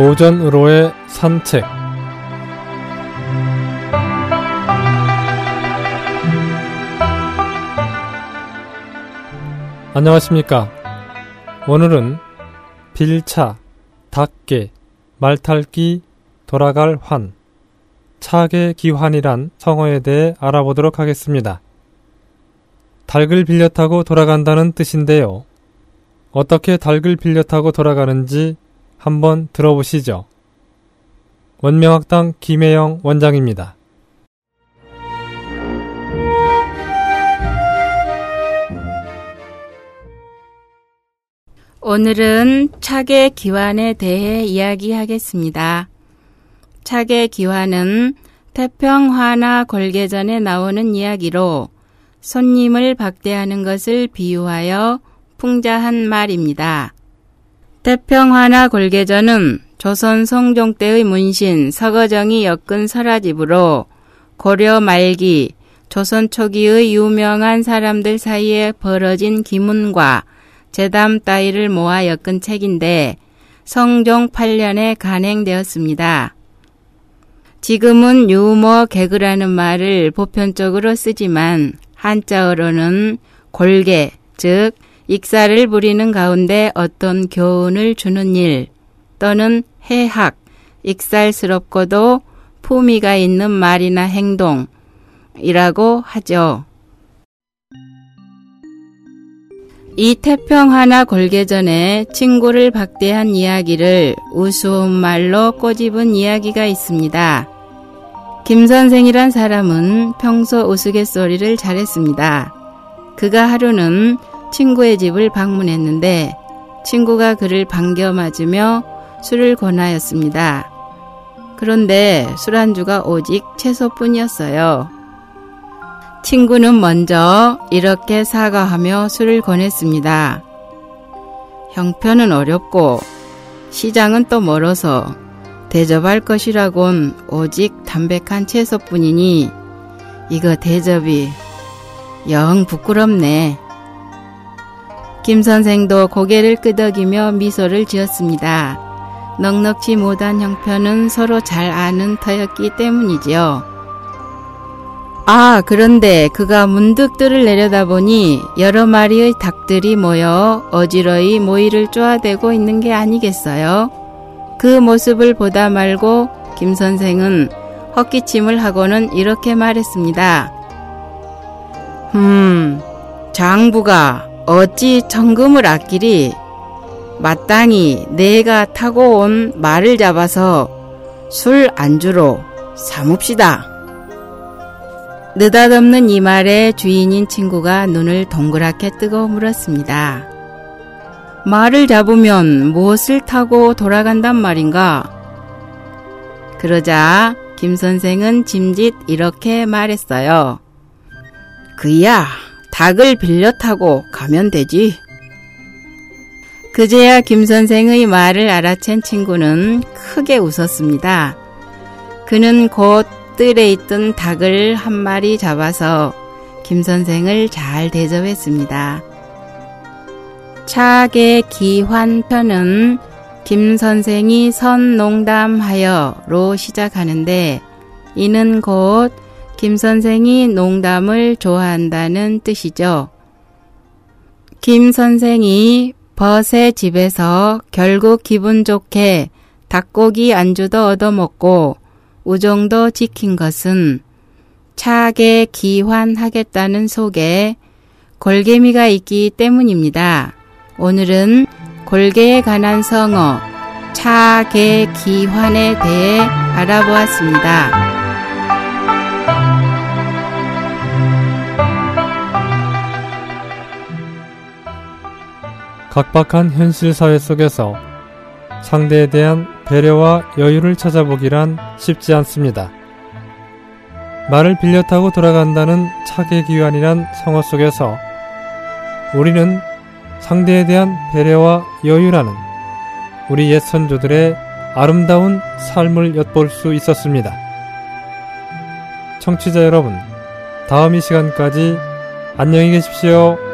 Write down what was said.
고전으로의 산책 안녕하십니까 오늘은 빌차, 닭개, 말탈기, 돌아갈 환, 차계 기환이란 성어에 대해 알아보도록 하겠습니다. 닭을 빌려 타고 돌아간다는 뜻인데요. 어떻게 닭을 빌려 타고 돌아가는지 한번 들어보시죠. 원명학당 김혜영 원장입니다. 오늘은 차계 기환에 대해 이야기하겠습니다. 차계 기환은 태평화나 골계전에 나오는 이야기로 손님을 박대하는 것을 비유하여 풍자한 말입니다. 태평화나 골계전은 조선 성종 때의 문신 서거정이 엮은 설화집으로 고려 말기 조선 초기의 유명한 사람들 사이에 벌어진 기문과 재담 따위를 모아 엮은 책인데 성종 8년에 간행되었습니다. 지금은 유머 개그라는 말을 보편적으로 쓰지만 한자어로는 골개, 즉 익사를 부리는 가운데 어떤 교훈을 주는 일 또는 해학, 익살스럽고도 품위가 있는 말이나 행동이라고 하죠. 이 태평 하나 골계전에 친구를 박대한 이야기를 우스운 말로 꼬집은 이야기가 있습니다. 김 선생이란 사람은 평소 우스갯소리를 잘했습니다. 그가 하루는 친구의 집을 방문했는데 친구가 그를 반겨 맞으며 술을 권하였습니다. 그런데 술안주가 오직 채소뿐이었어요. 친구는 먼저 이렇게 사과하며 술을 권했습니다. 형편은 어렵고 시장은 또 멀어서 대접할 것이라곤 오직 담백한 채소뿐이니 이거 대접이 영 부끄럽네. 김 선생도 고개를 끄덕이며 미소를 지었습니다. 넉넉지 못한 형편은 서로 잘 아는 터였기 때문이지요. 아, 그런데 그가 문득 뜰을 내려다보니 여러 마리의 닭들이 모여 어지러이 모이를 쪼아대고 있는 게 아니겠어요? 그 모습을 보다 말고 김 선생은 헛기침을 하고는 이렇게 말했습니다. 음, 장부가 어찌 정금을 아끼리 마땅히 내가 타고 온 말을 잡아서 술 안주로 삼읍시다. 느닷없는 이 말에 주인인 친구가 눈을 동그랗게 뜨고 물었습니다. 말을 잡으면 무엇을 타고 돌아간단 말인가? 그러자 김 선생은 짐짓 이렇게 말했어요. 그야 닭을 빌려 타고 가면 되지. 그제야 김 선생의 말을 알아챈 친구는 크게 웃었습니다. 그는 곧 뜰에 있던 닭을 한 마리 잡아서 김 선생을 잘 대접했습니다. 차계 기환편은 김 선생이 선농담하여로 시작하는데 이는 곧 김 선생이 농담을 좋아한다는 뜻이죠. 김 선생이 벗의 집에서 결국 기분 좋게 닭고기 안주도 얻어먹고 우정도 지킨 것은 차게 기환하겠다는 속에 골개미가 있기 때문입니다. 오늘은 골개에 관한 성어 차계 기환에 대해 알아보았습니다. 각박한 현실 사회 속에서 상대에 대한 배려와 여유를 찾아보기란 쉽지 않습니다. 말을 빌려 타고 돌아간다는 차계 기환이란 성어 속에서 우리는 상대에 대한 배려와 여유라는 우리 옛 선조들의 아름다운 삶을 엿볼 수 있었습니다. 청취자 여러분, 다음 이 시간까지 안녕히 계십시오.